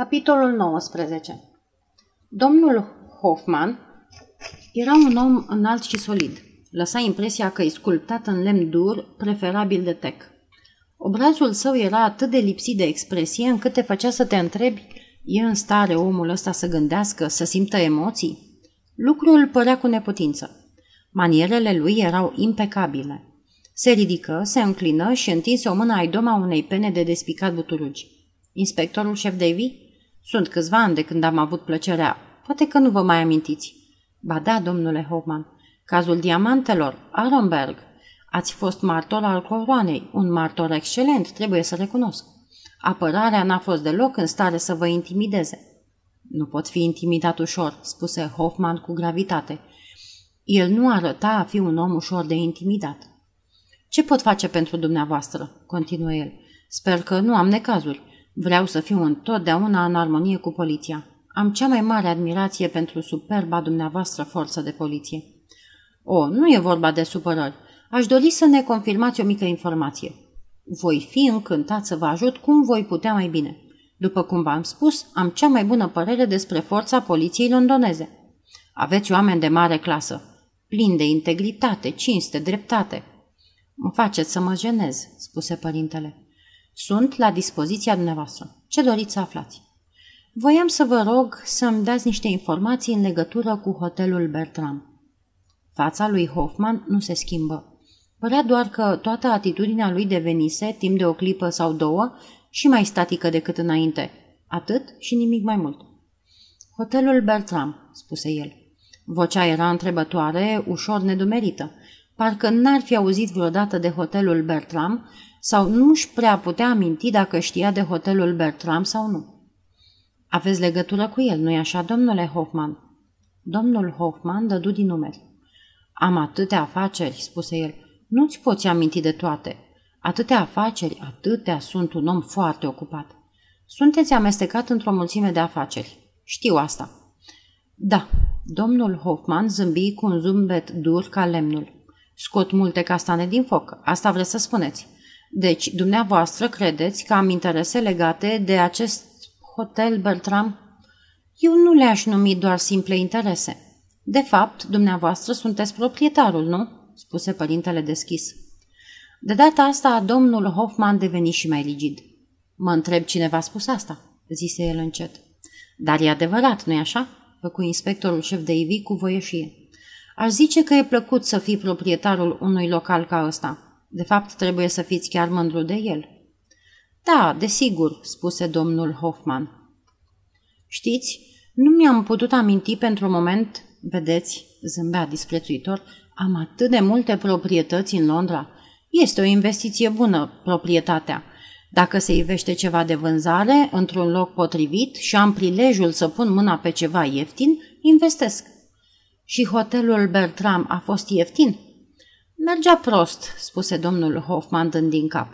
Capitolul 19 Domnul Hoffman era un om înalt și solid. Lăsa impresia că e sculptat în lemn dur, preferabil de tec. Obrazul său era atât de lipsit de expresie încât te făcea să te întrebi e în stare omul ăsta să gândească, să simtă emoții? Lucrul părea cu neputință. Manierele lui erau impecabile. Se ridică, se înclină și întinse o mână ai doma unei pene de despicat buturugi. Inspectorul șef Davy? Sunt câțiva ani de când am avut plăcerea. Poate că nu vă mai amintiți. Ba da, domnule Hoffman. Cazul diamantelor, Aronberg. Ați fost martor al coroanei, un martor excelent, trebuie să recunosc. Apărarea n-a fost deloc în stare să vă intimideze. Nu pot fi intimidat ușor, spuse Hoffman cu gravitate. El nu arăta a fi un om ușor de intimidat. Ce pot face pentru dumneavoastră?" continuă el. Sper că nu am necazuri. Vreau să fiu întotdeauna în armonie cu poliția. Am cea mai mare admirație pentru superba dumneavoastră forță de poliție. O, nu e vorba de supărări. Aș dori să ne confirmați o mică informație. Voi fi încântat să vă ajut cum voi putea mai bine. După cum v-am spus, am cea mai bună părere despre forța poliției londoneze. Aveți oameni de mare clasă, plini de integritate, cinste, dreptate. Mă faceți să mă jenez, spuse părintele. Sunt la dispoziția dumneavoastră. Ce doriți să aflați? Voiam să vă rog să-mi dați niște informații în legătură cu hotelul Bertram. Fața lui Hoffman nu se schimbă. Părea doar că toată atitudinea lui devenise, timp de o clipă sau două, și mai statică decât înainte. Atât și nimic mai mult. Hotelul Bertram, spuse el. Vocea era întrebătoare, ușor nedumerită. Parcă n-ar fi auzit vreodată de hotelul Bertram sau nu-și prea putea aminti dacă știa de hotelul Bertram sau nu. Aveți legătură cu el, nu-i așa, domnule Hoffman? Domnul Hoffman dădu din numeri. Am atâtea afaceri, spuse el. Nu-ți poți aminti de toate. Atâtea afaceri, atâtea sunt un om foarte ocupat. Sunteți amestecat într-o mulțime de afaceri. Știu asta. Da, domnul Hoffman zâmbi cu un zâmbet dur ca lemnul. Scot multe castane din foc, asta vreți să spuneți. Deci, dumneavoastră credeți că am interese legate de acest hotel Bertram? Eu nu le-aș numi doar simple interese. De fapt, dumneavoastră sunteți proprietarul, nu? spuse părintele deschis. De data asta, domnul Hoffman deveni și mai rigid. Mă întreb cine v-a spus asta, zise el încet. Dar e adevărat, nu-i așa? Făcu inspectorul șef de Ivi cu voieșie. Aș zice că e plăcut să fii proprietarul unui local ca ăsta. De fapt, trebuie să fiți chiar mândru de el. Da, desigur, spuse domnul Hoffman. Știți, nu mi-am putut aminti pentru un moment, vedeți, zâmbea disprețuitor, am atât de multe proprietăți în Londra. Este o investiție bună, proprietatea. Dacă se ivește ceva de vânzare într-un loc potrivit și am prilejul să pun mâna pe ceva ieftin, investesc. Și hotelul Bertram a fost ieftin? Mergea prost, spuse domnul Hoffman dând din cap.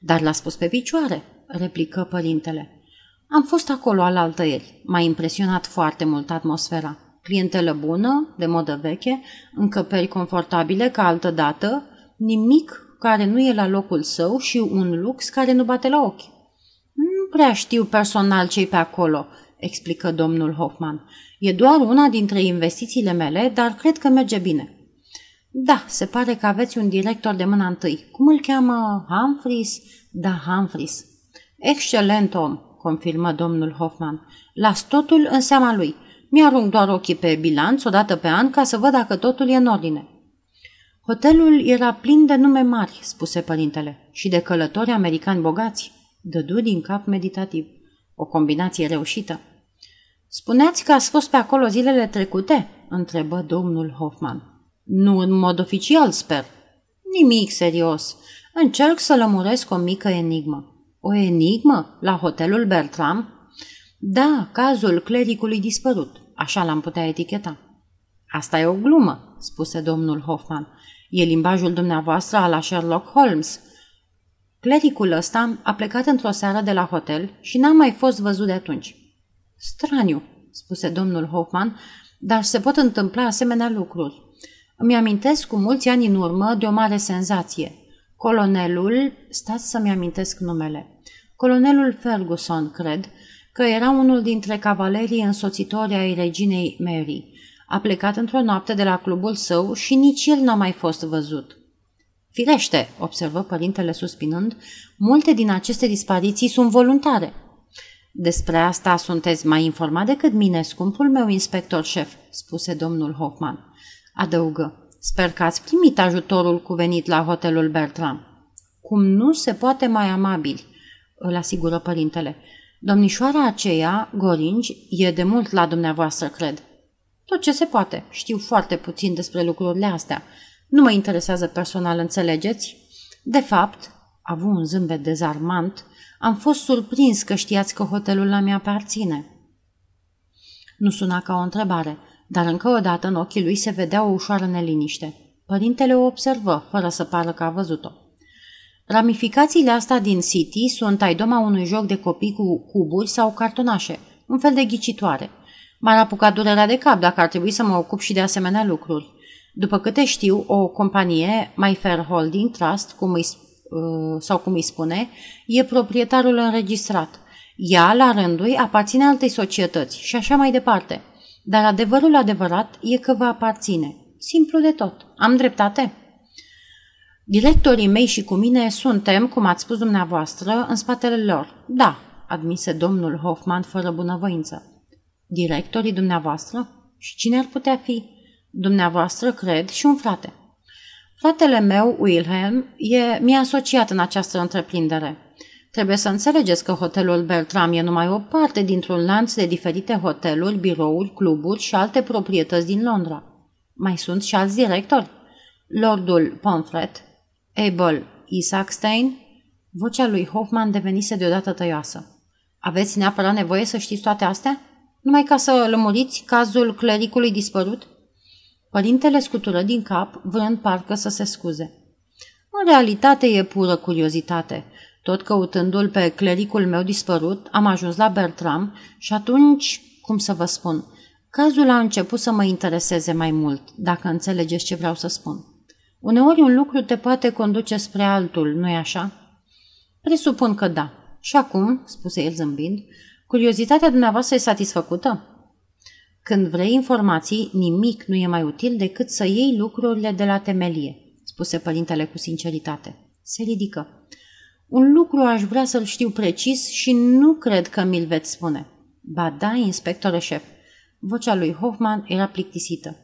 Dar l-a spus pe picioare, replică părintele. Am fost acolo alaltă ieri. M-a impresionat foarte mult atmosfera. Clientelă bună, de modă veche, încăperi confortabile ca altă dată, nimic care nu e la locul său și un lux care nu bate la ochi. Nu prea știu personal cei pe acolo, explică domnul Hoffman. E doar una dintre investițiile mele, dar cred că merge bine. Da, se pare că aveți un director de mâna întâi. Cum îl cheamă? Humphries? Da, Humphries. Excelent om, confirmă domnul Hoffman. Las totul în seama lui. Mi-arunc doar ochii pe bilanț o dată pe an ca să văd dacă totul e în ordine. Hotelul era plin de nume mari, spuse părintele, și de călători americani bogați. Dădu din cap meditativ. O combinație reușită. Spuneați că ați fost pe acolo zilele trecute? întrebă domnul Hoffman. Nu în mod oficial, sper. Nimic serios. Încerc să lămuresc o mică enigmă. O enigmă? La hotelul Bertram? Da, cazul clericului dispărut. Așa l-am putea eticheta. Asta e o glumă, spuse domnul Hoffman. E limbajul dumneavoastră a la Sherlock Holmes. Clericul ăsta a plecat într-o seară de la hotel și n-a mai fost văzut de atunci. Straniu, spuse domnul Hoffman, dar se pot întâmpla asemenea lucruri. Îmi amintesc cu mulți ani în urmă de o mare senzație. Colonelul, stați să-mi amintesc numele, colonelul Ferguson, cred, că era unul dintre cavalerii însoțitori ai reginei Mary. A plecat într-o noapte de la clubul său și nici el n-a mai fost văzut. Firește, observă părintele suspinând, multe din aceste dispariții sunt voluntare. Despre asta sunteți mai informat decât mine, scumpul meu inspector șef, spuse domnul Hoffman. Adăugă, sper că ați primit ajutorul cuvenit la hotelul Bertram. Cum nu se poate mai amabil, îl asigură părintele. Domnișoara aceea, Goringi, e de mult la dumneavoastră, cred. Tot ce se poate. Știu foarte puțin despre lucrurile astea. Nu mă interesează personal, înțelegeți? De fapt, a avut un zâmbet dezarmant, am fost surprins că știați că hotelul la mi aparține. Nu suna ca o întrebare, dar încă o dată în ochii lui se vedea o ușoară neliniște. Părintele o observă, fără să pară că a văzut-o. Ramificațiile astea din City sunt aidoma unui joc de copii cu cuburi sau cartonașe, un fel de ghicitoare. M-ar apuca durerea de cap dacă ar trebui să mă ocup și de asemenea lucruri. După câte știu, o companie, My Fair Holding Trust, cum îi, uh, sau cum îi spune, e proprietarul înregistrat. Ea, la rândul ei, aparține altei societăți și așa mai departe. Dar adevărul adevărat e că vă aparține. Simplu de tot. Am dreptate? Directorii mei și cu mine suntem, cum ați spus dumneavoastră, în spatele lor. Da, admise domnul Hoffman fără bunăvoință. Directorii dumneavoastră? Și cine ar putea fi? Dumneavoastră, cred, și un frate. Fratele meu, Wilhelm, e, mi-a asociat în această întreprindere. Trebuie să înțelegeți că hotelul Bertram e numai o parte dintr-un lanț de diferite hoteluri, birouri, cluburi și alte proprietăți din Londra. Mai sunt și alți directori. Lordul Pomfret, Abel Isaacstein, vocea lui Hoffman devenise deodată tăioasă. Aveți neapărat nevoie să știți toate astea? Numai ca să lămuriți cazul clericului dispărut? Părintele scutură din cap, vrând parcă să se scuze. În realitate e pură curiozitate. Tot căutându-l pe clericul meu dispărut, am ajuns la Bertram și atunci, cum să vă spun, cazul a început să mă intereseze mai mult, dacă înțelegeți ce vreau să spun. Uneori un lucru te poate conduce spre altul, nu-i așa? Presupun că da. Și acum, spuse el zâmbind, curiozitatea dumneavoastră e satisfăcută? Când vrei informații, nimic nu e mai util decât să iei lucrurile de la temelie, spuse părintele cu sinceritate. Se ridică. Un lucru aș vrea să-l știu precis și nu cred că mi-l veți spune. Ba da, inspectore șef. Vocea lui Hoffman era plictisită.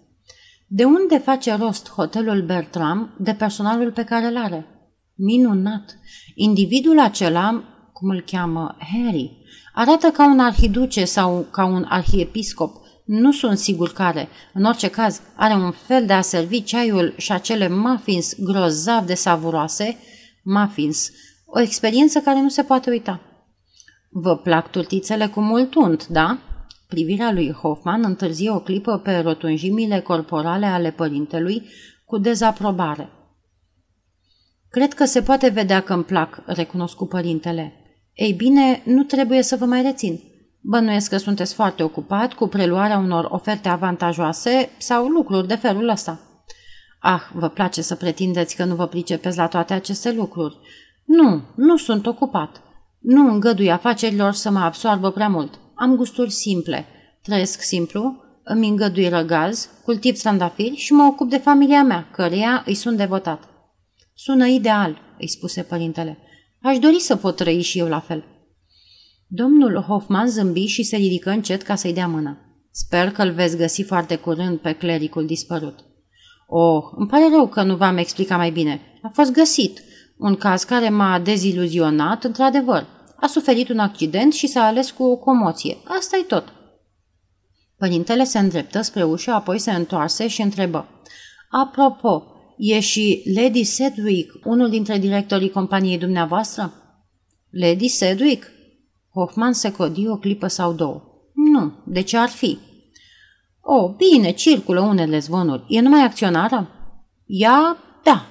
De unde face rost hotelul Bertram de personalul pe care îl are? Minunat! Individul acela, cum îl cheamă Harry, arată ca un arhiduce sau ca un arhiepiscop. Nu sunt sigur care. În orice caz, are un fel de a servi ceaiul și acele muffins grozav de savuroase, muffins, o experiență care nu se poate uita. Vă plac turtițele cu mult unt, da? Privirea lui Hoffman întârzie o clipă pe rotunjimile corporale ale părintelui cu dezaprobare. Cred că se poate vedea că îmi plac, recunoscu părintele. Ei bine, nu trebuie să vă mai rețin. Bănuiesc că sunteți foarte ocupat cu preluarea unor oferte avantajoase sau lucruri de felul ăsta. Ah, vă place să pretindeți că nu vă pricepeți la toate aceste lucruri. Nu, nu sunt ocupat. Nu îngădui afacerilor să mă absoarbă prea mult. Am gusturi simple. Trăiesc simplu, îmi îngădui răgaz, cultiv trandafiri și mă ocup de familia mea, căreia îi sunt devotat. Sună ideal, îi spuse părintele. Aș dori să pot trăi și eu la fel. Domnul Hoffman zâmbi și se ridică încet ca să-i dea mână. Sper că îl veți găsi foarte curând pe clericul dispărut. Oh, îmi pare rău că nu v-am explicat mai bine. A fost găsit. Un caz care m-a deziluzionat, într-adevăr. A suferit un accident și s-a ales cu o comoție. asta e tot. Părintele se îndreptă spre ușă, apoi se întoarse și întrebă. Apropo, e și Lady Sedwick, unul dintre directorii companiei dumneavoastră? Lady Sedwick? Hoffman se codi o clipă sau două. Nu, de ce ar fi? O, bine, circulă unele zvonuri. E numai acționară? Ea, da.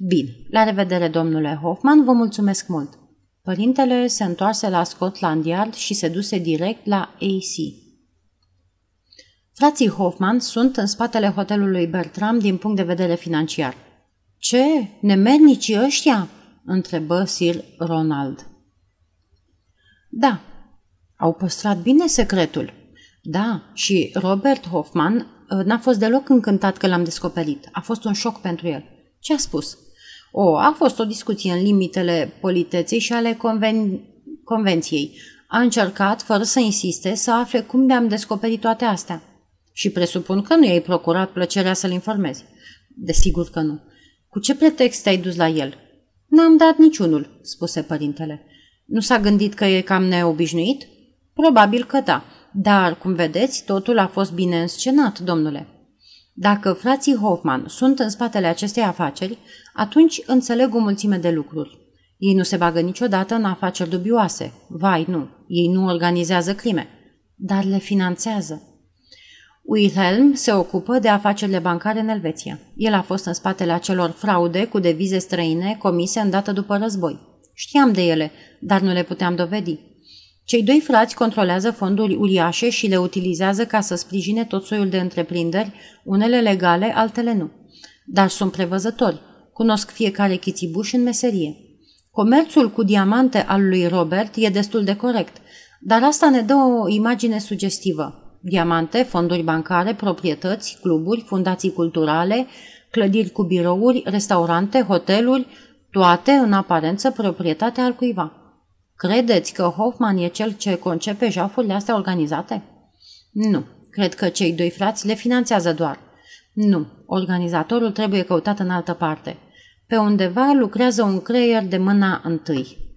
Bine, la revedere, domnule Hoffman, vă mulțumesc mult. Părintele se întoarse la Scotland Yard și se duse direct la AC. Frații Hoffman sunt în spatele hotelului Bertram din punct de vedere financiar. Ce? Nemernicii ăștia? întrebă Sir Ronald. Da. Au păstrat bine secretul. Da, și Robert Hoffman uh, n-a fost deloc încântat că l-am descoperit. A fost un șoc pentru el. Ce a spus? O, a fost o discuție în limitele politeței și ale conven- convenției. A încercat, fără să insiste, să afle cum de-am descoperit toate astea. Și presupun că nu i-ai procurat plăcerea să-l informezi. Desigur că nu. Cu ce pretext te-ai dus la el? N-am dat niciunul, spuse părintele. Nu s-a gândit că e cam neobișnuit? Probabil că da, dar, cum vedeți, totul a fost bine înscenat, domnule. Dacă frații Hoffman sunt în spatele acestei afaceri, atunci înțeleg o mulțime de lucruri. Ei nu se bagă niciodată în afaceri dubioase. Vai, nu. Ei nu organizează crime. Dar le finanțează. Wilhelm se ocupă de afacerile bancare în Elveția. El a fost în spatele acelor fraude cu devize străine comise îndată după război. Știam de ele, dar nu le puteam dovedi. Cei doi frați controlează fonduri uriașe și le utilizează ca să sprijine tot soiul de întreprinderi, unele legale, altele nu. Dar sunt prevăzători, cunosc fiecare chitibuș în meserie. Comerțul cu diamante al lui Robert e destul de corect, dar asta ne dă o imagine sugestivă. Diamante, fonduri bancare, proprietăți, cluburi, fundații culturale, clădiri cu birouri, restaurante, hoteluri, toate în aparență proprietatea al cuiva. Credeți că Hoffman e cel ce concepe jafurile astea organizate? Nu. Cred că cei doi frați le finanțează doar. Nu. Organizatorul trebuie căutat în altă parte. Pe undeva lucrează un creier de mâna întâi.